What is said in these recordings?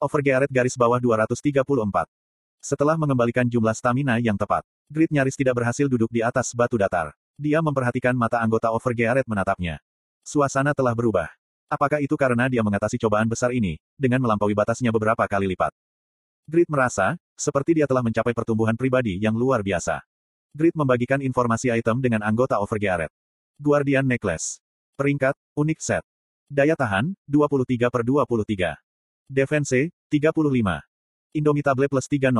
Overgearet garis bawah 234. Setelah mengembalikan jumlah stamina yang tepat, Grid nyaris tidak berhasil duduk di atas batu datar. Dia memperhatikan mata anggota Overgearet menatapnya. Suasana telah berubah. Apakah itu karena dia mengatasi cobaan besar ini, dengan melampaui batasnya beberapa kali lipat? Grid merasa, seperti dia telah mencapai pertumbuhan pribadi yang luar biasa. Grid membagikan informasi item dengan anggota Overgearet. Guardian Necklace. Peringkat, unik set. Daya tahan, 23 per 23. Defense, 35. Indomitable plus 30.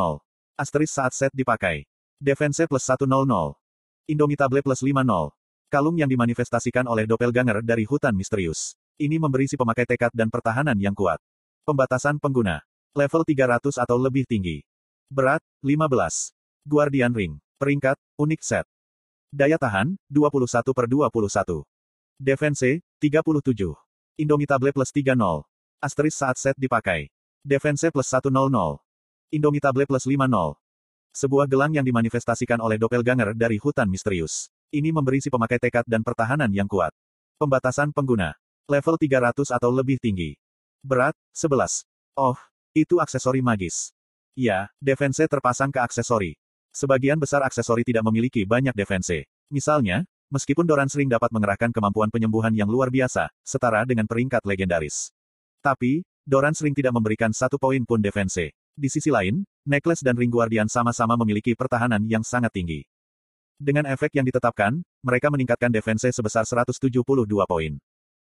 Asterisk saat set dipakai. Defense plus 100. Indomitable plus 50. Kalung yang dimanifestasikan oleh doppelganger dari hutan misterius. Ini memberi si pemakai tekad dan pertahanan yang kuat. Pembatasan pengguna. Level 300 atau lebih tinggi. Berat, 15. Guardian Ring. Peringkat, unik set. Daya tahan, 21 per 21. Defense, 37. Indomitable plus 30. Asterisk saat set dipakai. Defense plus 100. Indomitable plus 50. Sebuah gelang yang dimanifestasikan oleh doppelganger dari hutan misterius. Ini memberi si pemakai tekad dan pertahanan yang kuat. Pembatasan pengguna. Level 300 atau lebih tinggi. Berat, 11. Oh, itu aksesori magis. Ya, defense terpasang ke aksesori. Sebagian besar aksesori tidak memiliki banyak defense. Misalnya, meskipun Doran sering dapat mengerahkan kemampuan penyembuhan yang luar biasa, setara dengan peringkat legendaris. Tapi, Doran sering tidak memberikan satu poin pun defense. Di sisi lain, Necklace dan Ring Guardian sama-sama memiliki pertahanan yang sangat tinggi. Dengan efek yang ditetapkan, mereka meningkatkan defense sebesar 172 poin.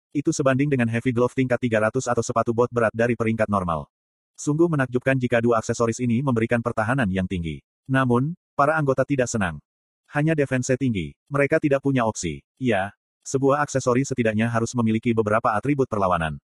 Itu sebanding dengan Heavy Glove tingkat 300 atau sepatu bot berat dari peringkat normal. Sungguh menakjubkan jika dua aksesoris ini memberikan pertahanan yang tinggi. Namun, para anggota tidak senang. Hanya defense tinggi. Mereka tidak punya opsi. Ya, sebuah aksesori setidaknya harus memiliki beberapa atribut perlawanan.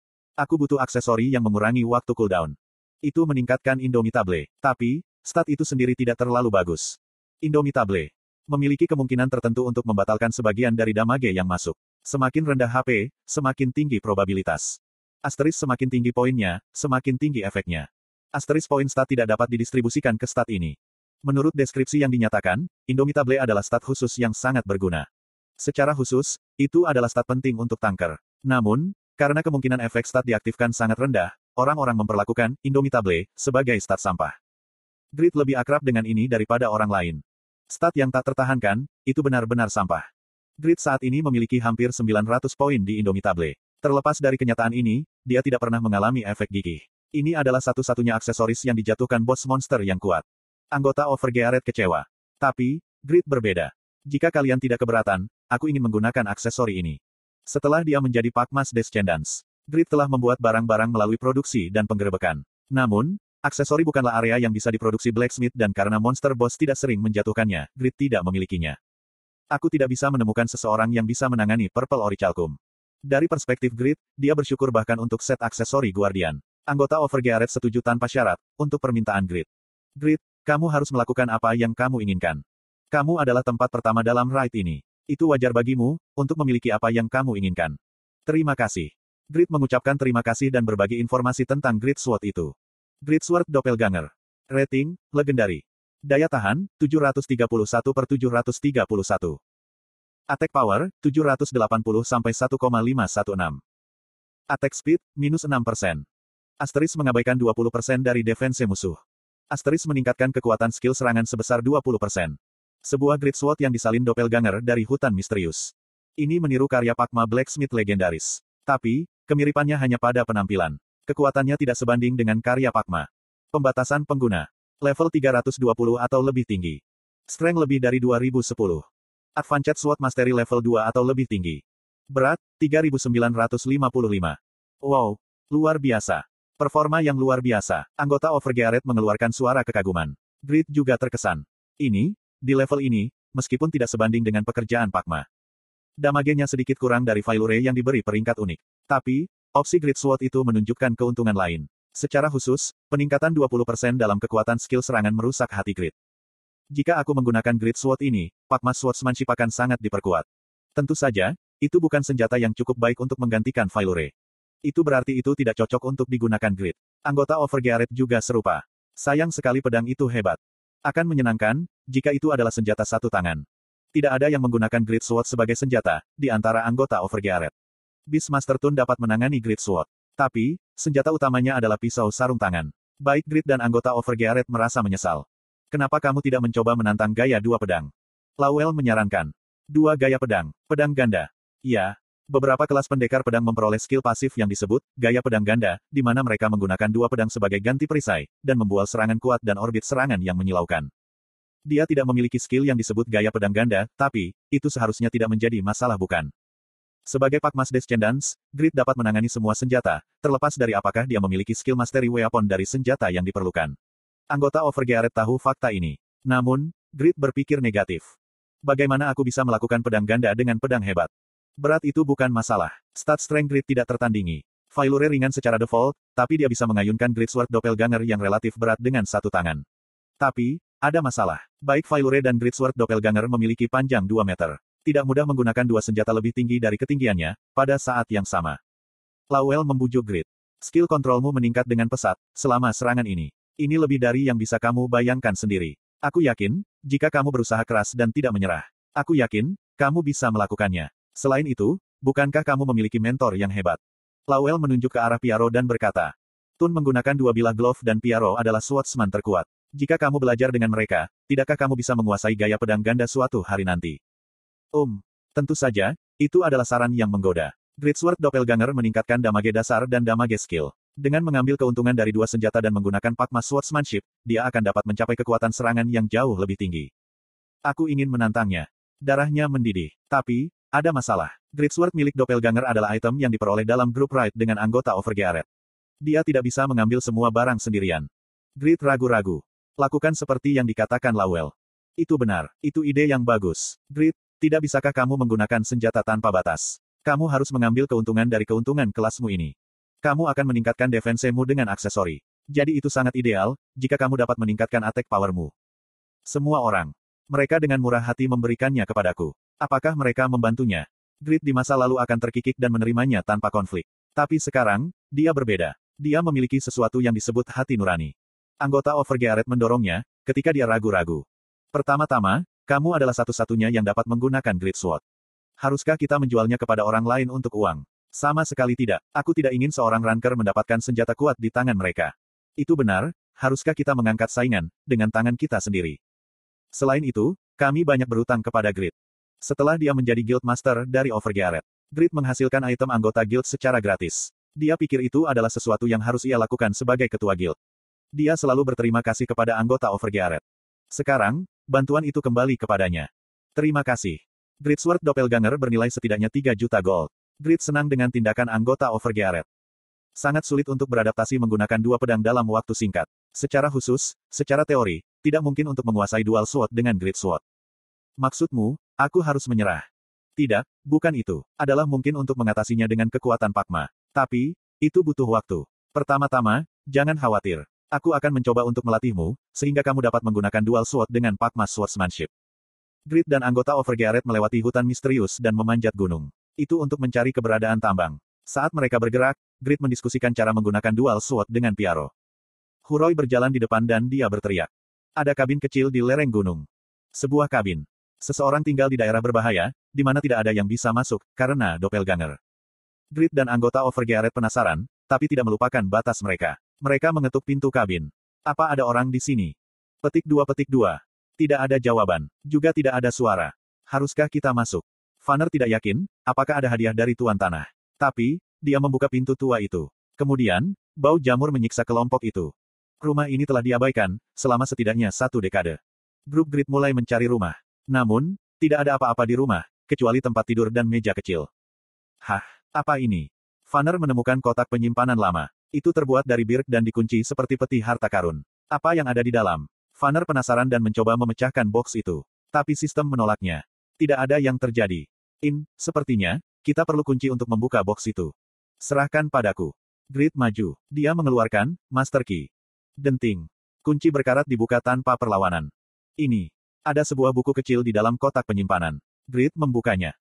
Aku butuh aksesori yang mengurangi waktu cooldown. Itu meningkatkan Indomitable. Tapi, stat itu sendiri tidak terlalu bagus. Indomitable memiliki kemungkinan tertentu untuk membatalkan sebagian dari damage yang masuk. Semakin rendah HP, semakin tinggi probabilitas. Asteris semakin tinggi poinnya, semakin tinggi efeknya. Asteris poin stat tidak dapat didistribusikan ke stat ini. Menurut deskripsi yang dinyatakan, Indomitable adalah stat khusus yang sangat berguna. Secara khusus, itu adalah stat penting untuk tanker. Namun, karena kemungkinan efek stat diaktifkan sangat rendah, orang-orang memperlakukan Indomitable sebagai stat sampah. Grid lebih akrab dengan ini daripada orang lain. Stat yang tak tertahankan, itu benar-benar sampah. Grid saat ini memiliki hampir 900 poin di Indomitable. Terlepas dari kenyataan ini, dia tidak pernah mengalami efek gigih. Ini adalah satu-satunya aksesoris yang dijatuhkan bos monster yang kuat. Anggota Overgearet kecewa. Tapi, Grid berbeda. Jika kalian tidak keberatan, aku ingin menggunakan aksesori ini. Setelah dia menjadi Pakmas Descendants, Grid telah membuat barang-barang melalui produksi dan penggerebekan. Namun, aksesori bukanlah area yang bisa diproduksi blacksmith dan karena monster boss tidak sering menjatuhkannya, Grid tidak memilikinya. Aku tidak bisa menemukan seseorang yang bisa menangani Purple Orichalcum. Dari perspektif Grid, dia bersyukur bahkan untuk set aksesori Guardian. Anggota Overgearet setuju tanpa syarat, untuk permintaan Grid. Grid, kamu harus melakukan apa yang kamu inginkan. Kamu adalah tempat pertama dalam ride ini. Itu wajar bagimu, untuk memiliki apa yang kamu inginkan. Terima kasih. Grid mengucapkan terima kasih dan berbagi informasi tentang Grid Sword itu. Grid Sword Doppelganger. Rating, Legendary. Daya tahan, 731 per 731. Attack Power, 780 sampai 1,516. Attack Speed, minus 6%. Asteris mengabaikan 20% dari defense musuh. Asteris meningkatkan kekuatan skill serangan sebesar 20%. Sebuah Great Sword yang disalin doppelganger dari hutan misterius. Ini meniru karya Pakma Blacksmith legendaris. Tapi, kemiripannya hanya pada penampilan. Kekuatannya tidak sebanding dengan karya Pakma. Pembatasan pengguna. Level 320 atau lebih tinggi. Strength lebih dari 2010. Advanced Sword Mastery level 2 atau lebih tinggi. Berat, 3955. Wow, luar biasa. Performa yang luar biasa. Anggota Overgearet mengeluarkan suara kekaguman. Grid juga terkesan. Ini, di level ini, meskipun tidak sebanding dengan pekerjaan Pakma. Damagenya sedikit kurang dari Failure yang diberi peringkat unik. Tapi, opsi Grid Sword itu menunjukkan keuntungan lain. Secara khusus, peningkatan 20% dalam kekuatan skill serangan merusak hati Grid. Jika aku menggunakan Grid Sword ini, Pakma Swordsmanship akan sangat diperkuat. Tentu saja, itu bukan senjata yang cukup baik untuk menggantikan Failure. Itu berarti itu tidak cocok untuk digunakan grid. Anggota Overgearet juga serupa. Sayang sekali pedang itu hebat. Akan menyenangkan, jika itu adalah senjata satu tangan. Tidak ada yang menggunakan Grid Sword sebagai senjata, di antara anggota Overgearet. Beastmaster Tun dapat menangani Grid Sword. Tapi, senjata utamanya adalah pisau sarung tangan. Baik Grid dan anggota Overgearet merasa menyesal. Kenapa kamu tidak mencoba menantang gaya dua pedang? Lawel menyarankan. Dua gaya pedang, pedang ganda. Ya, beberapa kelas pendekar pedang memperoleh skill pasif yang disebut gaya pedang ganda, di mana mereka menggunakan dua pedang sebagai ganti perisai, dan membuat serangan kuat dan orbit serangan yang menyilaukan. Dia tidak memiliki skill yang disebut gaya pedang ganda, tapi, itu seharusnya tidak menjadi masalah bukan? Sebagai Pakmas Descendants, Grid dapat menangani semua senjata, terlepas dari apakah dia memiliki skill Mastery Weapon dari senjata yang diperlukan. Anggota Overgearet tahu fakta ini. Namun, Grid berpikir negatif. Bagaimana aku bisa melakukan pedang ganda dengan pedang hebat? Berat itu bukan masalah. Stat Strength Grid tidak tertandingi. Failure ringan secara default, tapi dia bisa mengayunkan Grid Sword Doppelganger yang relatif berat dengan satu tangan. Tapi, ada masalah. Baik Failure dan Grid Sword Doppelganger memiliki panjang 2 meter. Tidak mudah menggunakan dua senjata lebih tinggi dari ketinggiannya, pada saat yang sama. Lawel membujuk Grid. Skill kontrolmu meningkat dengan pesat, selama serangan ini. Ini lebih dari yang bisa kamu bayangkan sendiri. Aku yakin, jika kamu berusaha keras dan tidak menyerah. Aku yakin, kamu bisa melakukannya. Selain itu, bukankah kamu memiliki mentor yang hebat? Lawel menunjuk ke arah Piaro dan berkata, Tun menggunakan dua bilah glove dan Piaro adalah swordsman terkuat. Jika kamu belajar dengan mereka, tidakkah kamu bisa menguasai gaya pedang ganda suatu hari nanti? Um, tentu saja, itu adalah saran yang menggoda. Great Sword Doppelganger meningkatkan damage dasar dan damage skill. Dengan mengambil keuntungan dari dua senjata dan menggunakan Pakma Swordsmanship, dia akan dapat mencapai kekuatan serangan yang jauh lebih tinggi. Aku ingin menantangnya. Darahnya mendidih. Tapi, ada masalah. Great Sword milik Doppelganger adalah item yang diperoleh dalam grup ride dengan anggota Overgearet. Dia tidak bisa mengambil semua barang sendirian. Grit ragu-ragu. Lakukan seperti yang dikatakan Lawel. Itu benar, itu ide yang bagus. Grit, tidak bisakah kamu menggunakan senjata tanpa batas? Kamu harus mengambil keuntungan dari keuntungan kelasmu ini. Kamu akan meningkatkan defensemu dengan aksesori. Jadi itu sangat ideal, jika kamu dapat meningkatkan attack powermu. Semua orang. Mereka dengan murah hati memberikannya kepadaku. Apakah mereka membantunya? Grid di masa lalu akan terkikik dan menerimanya tanpa konflik. Tapi sekarang, dia berbeda. Dia memiliki sesuatu yang disebut hati nurani. Anggota Overgearet mendorongnya, ketika dia ragu-ragu. Pertama-tama, kamu adalah satu-satunya yang dapat menggunakan Grid Sword. Haruskah kita menjualnya kepada orang lain untuk uang? Sama sekali tidak. Aku tidak ingin seorang ranker mendapatkan senjata kuat di tangan mereka. Itu benar, haruskah kita mengangkat saingan, dengan tangan kita sendiri? Selain itu, kami banyak berutang kepada Grid. Setelah dia menjadi Guild Master dari Overgearet, Grid menghasilkan item anggota Guild secara gratis. Dia pikir itu adalah sesuatu yang harus ia lakukan sebagai ketua Guild. Dia selalu berterima kasih kepada anggota Overgearet. Sekarang, bantuan itu kembali kepadanya. Terima kasih. Grid Sword Doppelganger bernilai setidaknya 3 juta gold. Grid senang dengan tindakan anggota Overgearet. Sangat sulit untuk beradaptasi menggunakan dua pedang dalam waktu singkat. Secara khusus, secara teori, tidak mungkin untuk menguasai dual sword dengan Grid Sword. Maksudmu, aku harus menyerah? Tidak, bukan itu. Adalah mungkin untuk mengatasinya dengan kekuatan Pakma. Tapi, itu butuh waktu. Pertama-tama, jangan khawatir. Aku akan mencoba untuk melatihmu, sehingga kamu dapat menggunakan dual sword dengan Pakma Swordsmanship. Grid dan anggota Overgearet melewati hutan misterius dan memanjat gunung. Itu untuk mencari keberadaan tambang. Saat mereka bergerak, Grid mendiskusikan cara menggunakan dual sword dengan Piaro. Huroi berjalan di depan dan dia berteriak. Ada kabin kecil di lereng gunung. Sebuah kabin. Seseorang tinggal di daerah berbahaya, di mana tidak ada yang bisa masuk, karena doppelganger. Grid dan anggota Overgearet penasaran, tapi tidak melupakan batas mereka. Mereka mengetuk pintu kabin. Apa ada orang di sini? Petik dua petik dua. Tidak ada jawaban. Juga tidak ada suara. Haruskah kita masuk? Vanner tidak yakin, apakah ada hadiah dari Tuan Tanah. Tapi, dia membuka pintu tua itu. Kemudian, bau jamur menyiksa kelompok itu. Rumah ini telah diabaikan, selama setidaknya satu dekade. Grup Grid mulai mencari rumah. Namun, tidak ada apa-apa di rumah, kecuali tempat tidur dan meja kecil. Hah, apa ini? Vanner menemukan kotak penyimpanan lama. Itu terbuat dari birk dan dikunci seperti peti harta karun. Apa yang ada di dalam? Vanner penasaran dan mencoba memecahkan box itu. Tapi sistem menolaknya. Tidak ada yang terjadi. In, sepertinya, kita perlu kunci untuk membuka box itu. Serahkan padaku. Grid maju. Dia mengeluarkan, Master Key. Denting. Kunci berkarat dibuka tanpa perlawanan. Ini. Ada sebuah buku kecil di dalam kotak penyimpanan. Grid membukanya.